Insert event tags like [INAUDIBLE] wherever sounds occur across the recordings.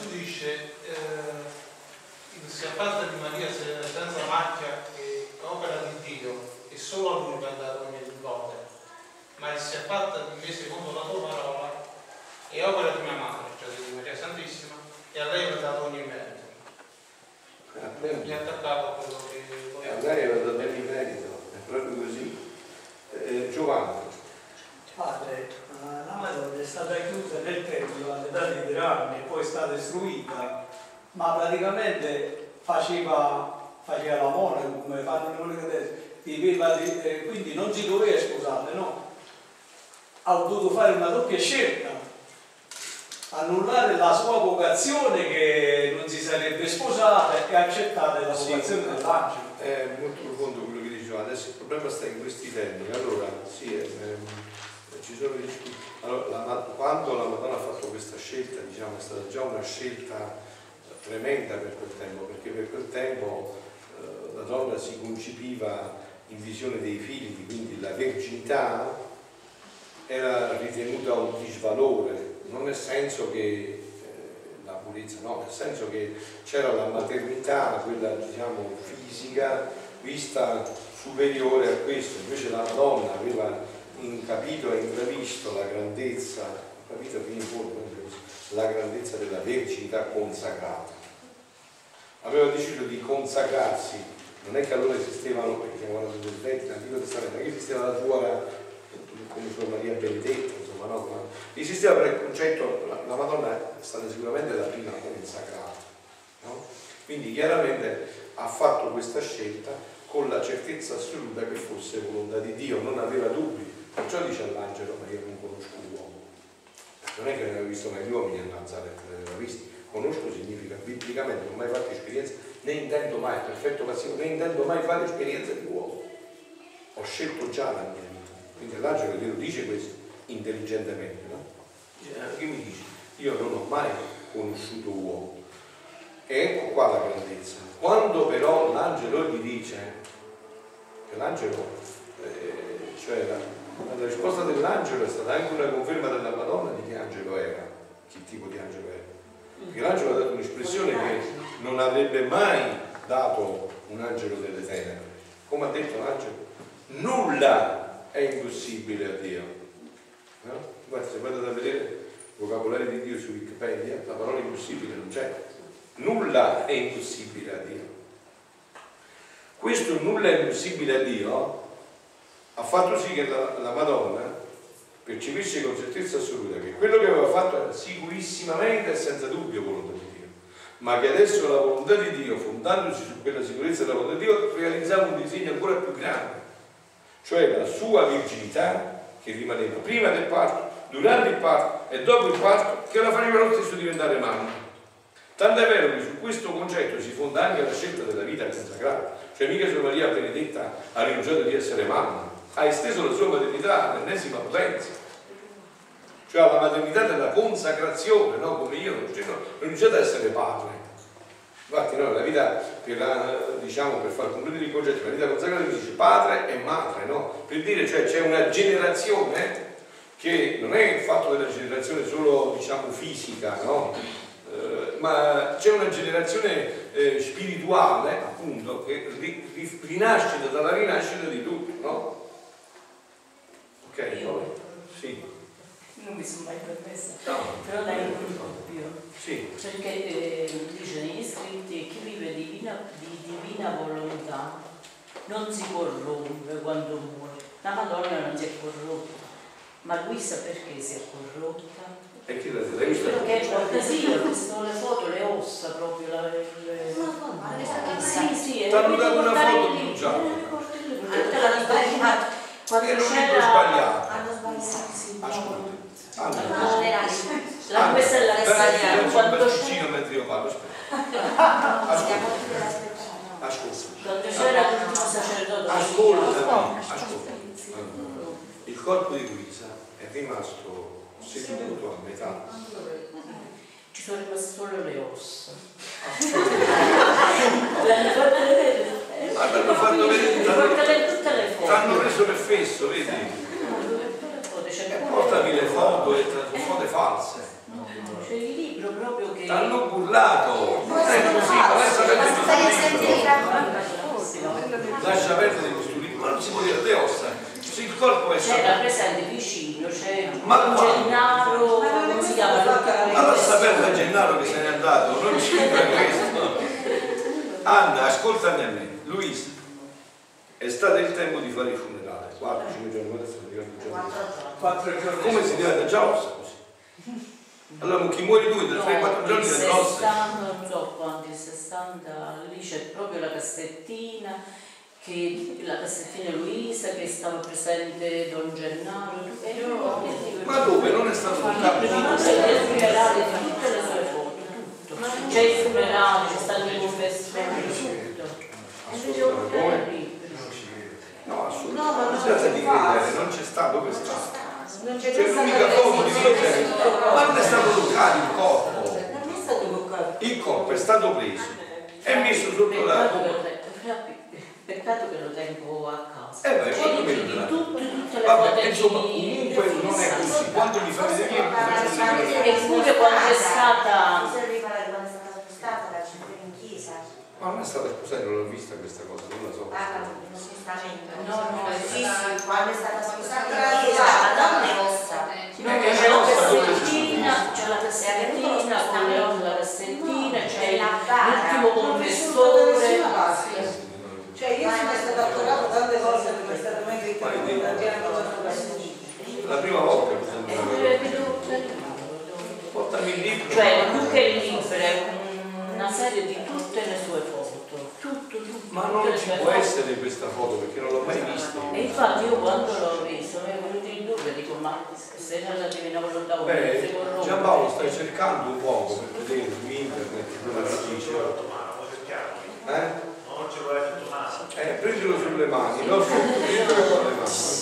tu dici eh, si apparta di Maria senza macchia che opera di Dio e solo a lui va dato ogni lode, ma si apparta di me secondo la tua parola e opera di mia madre, cioè di Maria Santissima, e a lei va dato ogni merito. Mi ha attaccato a quello che voleva. A lei va dato ogni merito, è proprio così. Eh, Giovanni. Padre, è stata chiusa nel Tempio all'età di tre anni e poi è stata istruita, ma praticamente faceva, faceva la monaca come fanno le monache adesso, eh, quindi non si doveva sposare, no? Ha dovuto fare una doppia scelta, annullare la sua vocazione che non si sarebbe sposata e accettare la vocazione sì, dell'angelo. È molto profondo quello che diceva, adesso il problema sta in questi termini, allora sì, ehm, ci sono allora, la, quando la Madonna ha fatto questa scelta, diciamo, è stata già una scelta tremenda per quel tempo, perché per quel tempo eh, la donna si concepiva in visione dei figli, quindi la verginità era ritenuta un disvalore, non nel senso che eh, la purezza, no, nel senso che c'era la maternità, quella diciamo fisica, vista superiore a questo, invece la Madonna aveva capito e intravisto la grandezza, capito fino in fondo, la grandezza della verginità consacrata. Aveva deciso di consacrarsi, non è che allora esistevano, perché chiamavano del vecchio, nell'Antico Testamento, non esisteva la suora come Sua Maria Benedetta, insomma, no? Ma esisteva per il concetto, la, la, Madonna è stata sicuramente la prima consacrata, no? Quindi chiaramente ha fatto questa scelta con la certezza assoluta che fosse volontà di Dio, non aveva dubbi, perciò dice all'angelo, ma io non conosco l'uomo. Non è che non aveva visto mai gli uomini a Nazareth, ne aveva visti. Conosco significa biblicamente, non ho mai fatto esperienza, né intendo mai, perfetto passivo, né intendo mai fare esperienza di uomo. Ho scelto già la mia vita. Quindi l'angelo glielo dice questo intelligentemente, no? Che mi dice? Io non ho mai conosciuto uomo. E ecco qua la grandezza. Quando però l'angelo gli dice, che l'angelo, eh, cioè la, la risposta dell'angelo è stata anche una conferma della Madonna di che angelo era, che tipo di angelo era. Perché l'angelo ha dato un'espressione che non avrebbe mai dato un angelo delle tenebre. Come ha detto l'angelo, nulla è impossibile a Dio. No? Guarda, se andate a vedere il vocabolario di Dio su Wikipedia, la parola impossibile non c'è. Nulla è impossibile a Dio. Questo nulla è impossibile a Dio ha fatto sì che la, la Madonna percepisse con certezza assoluta che quello che aveva fatto era sicurissimamente e senza dubbio volontà di Dio, ma che adesso la volontà di Dio, fondandosi su quella sicurezza della volontà di Dio, realizzava un disegno ancora più grande, cioè la sua virginità che rimaneva prima del parto, durante il parto e dopo il parto, che la faceva lo stesso diventare mamma. Tant'è vero che su questo concetto si fonda anche la scelta della vita consacrata, cioè mica Sua Maria Benedetta ha rinunciato di essere mamma, ha esteso la sua maternità all'ennesima potenza, cioè alla maternità della consacrazione, no? come io non ho rinunciato ad essere padre. Infatti no, la vita, per, la, diciamo, per far completare il concetto, la vita consacrata dice padre e madre, no? per dire cioè c'è una generazione che non è il fatto della generazione solo diciamo, fisica, no? eh, ma c'è una generazione eh, spirituale appunto che rinasce dalla rinascita di tutto. No? Ok, io, sì. Non mi sono mai permessa, no, però dai un dubbio. Sì. Perché eh, dice negli scritti chi vive divina, di divina volontà non si corrompe quando muore. La Madonna non si è corrotta. Ma Luisa perché si è corrotta? E chi l'ha detto? Perché porta sì, ho visto le foto, le ossa proprio. La, le. Ma le sì, sì, Ti hanno dato una foto bruciata. Ah, quando era un libro sbagliato. Hanno sbagliato, sì. Ascolta. Allora, la, questa è la restagliata. Quando vicino mentre io parlo, aspetta. Ascolta. Ascolta. Ascolta. Il corpo di Luisa è rimasto seduto a metà. Ci sono rimaste solo le ossa. [LAUGHS] Hanno fatto vedere, hanno reso per fesso, vedi? Portami le foto e foto false. C'è il libro proprio che... T'hanno burlato! Non è così, lascia Basta stare a sentire i perdere Lascia perdere questo libro, ma non si può dire le ossa. Se il corpo è C'era stato. presente vicino, c'è Ma un quando? Gennaro, come si chiama? Ma lascia perdere Gennaro che se n'è andato, non ci questo. Anna, ascoltami a me, Luisa, è stato il tempo di fare il funerale. 4, 5 giorni, adesso. Quattro giorni. Come si diventa già ossa così? [LAUGHS] Allora, chi muore lui da 3-4 giorni delle ossa. 60, non so quanti, il 60, lì c'è proprio la cassettina, che, la cassettina Luisa che stava presente Don Gennaro, e io Ma dove? Non è stato c'è il funerale di tutte le sue foto, tutto. C'è il funerale, c'è stato il confessore, tutto. Tratta di credere, non c'è stato, dove sta? Non c'è C'è l'unica foto di ma non è stato toccato il corpo. Il corpo è stato preso e messo sotto la... Peccato che lo te- Peccato che lo tengo a casa. Eh beh, Cioè, quando mi tutte, le Vabbè, insomma, comunque non è così. Quando mi fa vedere niente, mi fa vedere Eppure quando è stata- Bisogna riparare quando è stata spostata la cintura in chiesa. Non stata, scusate, non l'ho vista questa cosa, non la so. Parla di spostamento. No, no, sì, sì, quando è stata chiesa, la donna è ossa. C'è la cassettina, c'è la cassettina, con la cassettina, c'è l'ultimo confessore. Cioè io sono stata attorata tante volte perché è stato meglio che Ma non è abbiamo fatto la La prima volta che E sono Portami il libro. Cioè, più che il libro, è una serie di tutte le sue foto. Ma non le ci può essere questa foto perché non l'ho mai vista. E infatti io quando l'ho visto mi è venuto il dubbio, dico ma se nella divina volontà Beh. Giampaolo stai cercando un poco per vedere su internet dove si dice. Eh? Eh, prendilo sulle mani, non prendilo con le mani.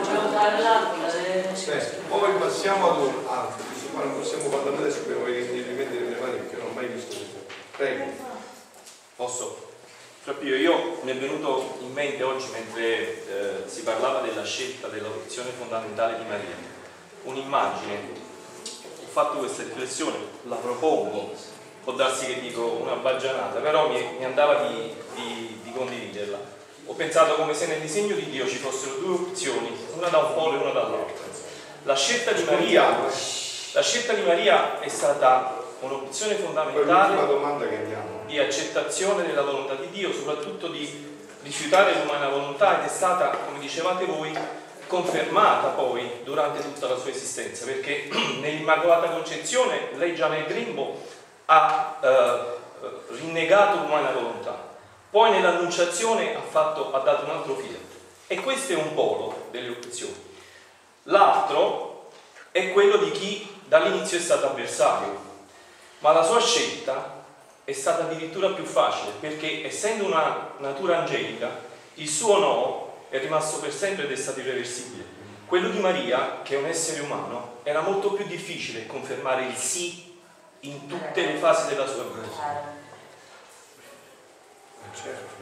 Volevo parlare eh, Eh, Poi passiamo ad un altro, questo qua non possiamo parlare adesso perché voglio rimettere nelle mani perché non ho mai visto questo. Prego. Posso? Frappio, io mi è venuto in mente oggi mentre eh, si parlava della scelta dell'opzione fondamentale di Maria, un'immagine, ho fatto questa riflessione, la propongo, può darsi che dico una baggianata, però mi, mi andava di, di- di condividerla. Ho pensato come se nel disegno di Dio ci fossero due opzioni, una da un polo e una dall'altro. La scelta di Maria, la scelta di Maria è stata un'opzione fondamentale domanda che andiamo. Di accettazione della volontà di Dio, soprattutto di rifiutare l'umana volontà ed è stata, come dicevate voi, confermata poi durante tutta la sua esistenza, perché [CLEARS THROAT] nell'Immacolata Concezione lei già nel grembo ha eh, rinnegato l'umana volontà, poi nell'Annunciazione ha, fatto- ha dato un altro fiat. E questo è un polo delle opzioni. L'altro è quello di chi dall'inizio è stato avversario, ma la sua scelta è stata addirittura più facile perché essendo una natura angelica il suo no è rimasto per sempre ed è stato irreversibile. Quello di Maria, che è un essere umano, era molto più difficile confermare il sì in tutte le fasi della sua vita. Eh, certo.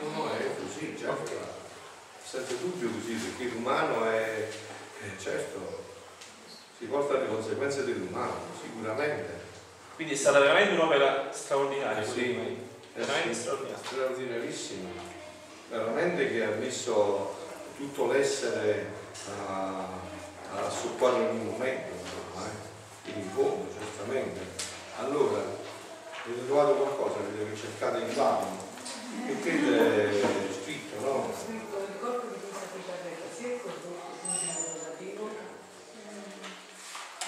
No, è così, certo. Senza dubbio così, perché l'umano è, certo, si porta alle conseguenze dell'umano, sicuramente. Quindi è stata veramente un'opera straordinaria, Sì. di Maria. Eh veramente sì, straordinaria. straordinarissimo. Veramente che ha messo tutto l'essere a, a sopporre ogni momento, insomma, eh. in fondo, certamente. Allora, avete trovato qualcosa? Avete cercato in vano? Mettete scritto, no? Il corpo di questa Elisabetta, sia il corpo relativo,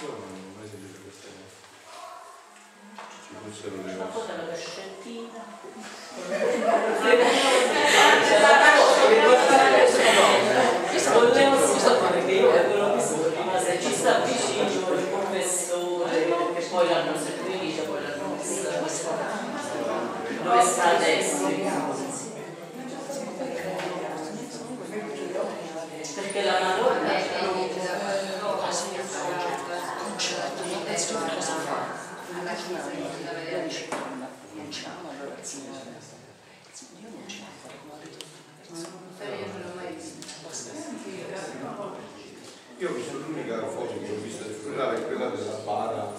Io non ho mai sentito queste cose. Ci fossero le Una cose. foto della cascettina. Volevo sapere che quello che sono rimase ci sta vicino il confessore che poi l'hanno seguito, poi l'hanno messa dove sta adesso. Perché la Madonna Io ho visto l'unica foto che ho visto del funerale è quella della bara.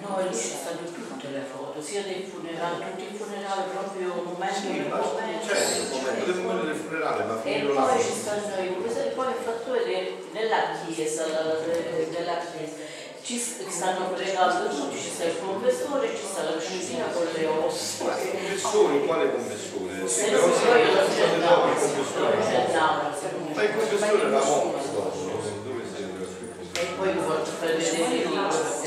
No, lì ci stanno tutte le foto, sia dei funerali, tutti i funerali, proprio un momento Sì, ma momento. certo, il momento del momento del funerale, ma E poi ci stanno i e poi ho fatto vedere nella chiesa, de- della chiesa, ci stanno facendo altro tutto, ci sta il confessore, ci sta la cucina con le ossa. Ma il confessore? Quale confessore? Sì, però se io non c'è il confessore. Ma il confessore era morto. Dove si era scritto? E poi vi faccio fare vedere il libro.